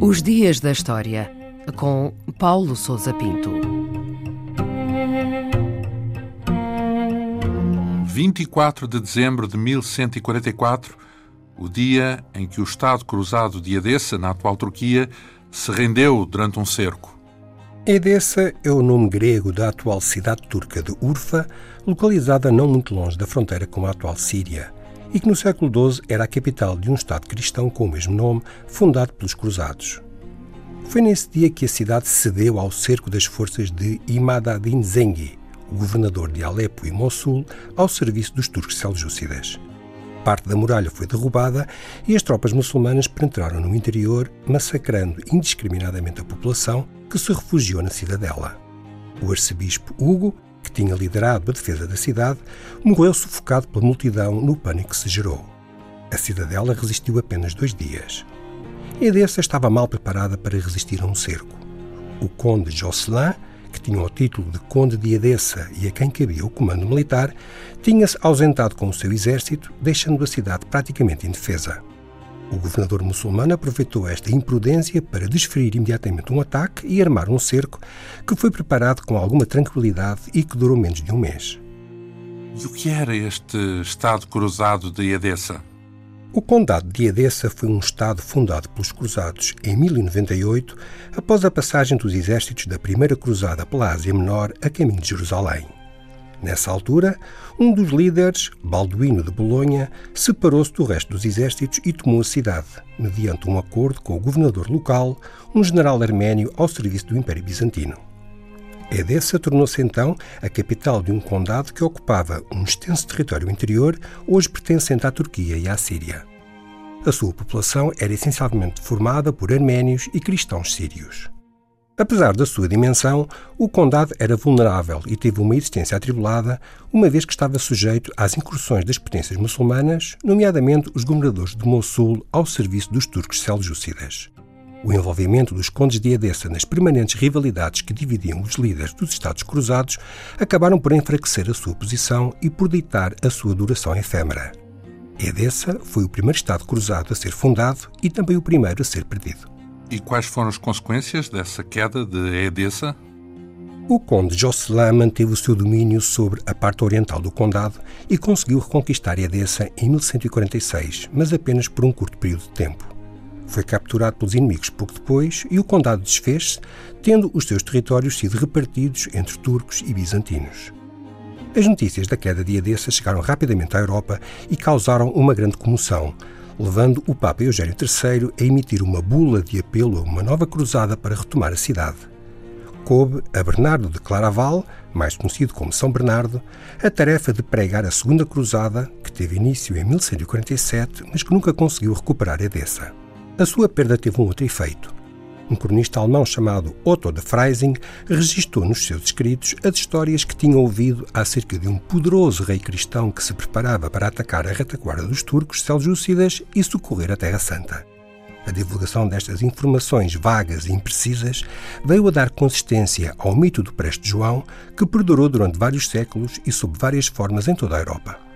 Os Dias da História, com Paulo Souza Pinto. 24 de dezembro de 1144, o dia em que o Estado Cruzado de Edessa, na atual Turquia, se rendeu durante um cerco. Edessa é o nome grego da atual cidade turca de Urfa, localizada não muito longe da fronteira com a atual Síria e que no século XII era a capital de um Estado cristão com o mesmo nome, fundado pelos Cruzados. Foi nesse dia que a cidade cedeu ao cerco das forças de Imad ad-Din Zengi, o governador de Alepo e Mossul, ao serviço dos turcos seljúcidas. Parte da muralha foi derrubada e as tropas muçulmanas penetraram no interior, massacrando indiscriminadamente a população que se refugiou na cidadela. O arcebispo Hugo que tinha liderado a defesa da cidade, morreu sufocado pela multidão no pânico que se gerou. A cidadela resistiu apenas dois dias. Edessa estava mal preparada para resistir a um cerco. O conde Jocelyn, que tinha o título de conde de Edessa e a quem cabia o comando militar, tinha-se ausentado com o seu exército, deixando a cidade praticamente indefesa. O governador muçulmano aproveitou esta imprudência para desferir imediatamente um ataque e armar um cerco que foi preparado com alguma tranquilidade e que durou menos de um mês. E o que era este Estado Cruzado de Edessa? O Condado de Edessa foi um Estado fundado pelos Cruzados em 1098, após a passagem dos exércitos da Primeira Cruzada pela Ásia Menor a caminho de Jerusalém. Nessa altura, um dos líderes, Balduíno de Bolonha, separou-se do resto dos exércitos e tomou a cidade, mediante um acordo com o governador local, um general arménio ao serviço do Império Bizantino. Edessa tornou-se então a capital de um condado que ocupava um extenso território interior, hoje pertencente à Turquia e à Síria. A sua população era essencialmente formada por arménios e cristãos sírios. Apesar da sua dimensão, o condado era vulnerável e teve uma existência atribulada, uma vez que estava sujeito às incursões das potências muçulmanas, nomeadamente os governadores de Mossul ao serviço dos turcos seljúcidas. O envolvimento dos condes de Edessa nas permanentes rivalidades que dividiam os líderes dos Estados Cruzados acabaram por enfraquecer a sua posição e por ditar a sua duração efêmera. Edessa foi o primeiro Estado cruzado a ser fundado e também o primeiro a ser perdido. E quais foram as consequências dessa queda de Edessa? O conde Jocelyn manteve o seu domínio sobre a parte oriental do condado e conseguiu reconquistar Edessa em 1146, mas apenas por um curto período de tempo. Foi capturado pelos inimigos pouco depois e o condado desfez-se, tendo os seus territórios sido repartidos entre turcos e bizantinos. As notícias da queda de Edessa chegaram rapidamente à Europa e causaram uma grande comoção, levando o Papa Eugênio III a emitir uma bula de apelo a uma nova cruzada para retomar a cidade. Coube a Bernardo de Claraval, mais conhecido como São Bernardo, a tarefa de pregar a Segunda Cruzada, que teve início em 1147, mas que nunca conseguiu recuperar Edessa. A sua perda teve um outro efeito. Um cronista alemão chamado Otto de Freising registrou nos seus escritos as histórias que tinha ouvido acerca de um poderoso rei cristão que se preparava para atacar a retaguarda dos turcos seljúcidas e socorrer a Terra Santa. A divulgação destas informações vagas e imprecisas veio a dar consistência ao mito do Preste João, que perdurou durante vários séculos e sob várias formas em toda a Europa.